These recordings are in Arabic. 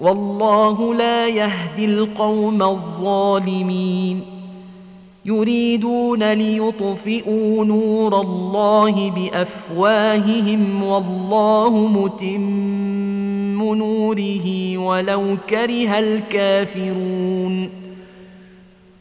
والله لا يهدي القوم الظالمين. يريدون ليطفئوا نور الله بأفواههم والله متم نوره ولو كره الكافرون.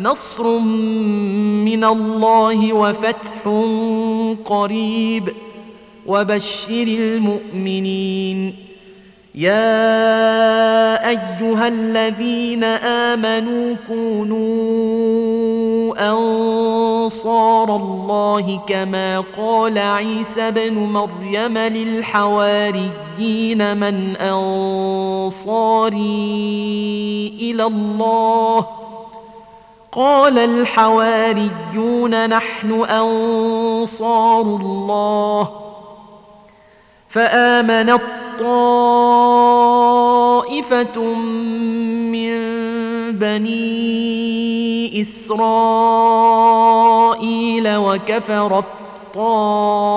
نصر من الله وفتح قريب. وبشر المؤمنين. يا أيها الذين آمنوا كونوا أنصار الله كما قال عيسى بن مريم للحواريين من أنصاري إلى الله قال الحواريون نحن أنصار الله فامنت طائفه من بني إسرائيل وكفرت طائفه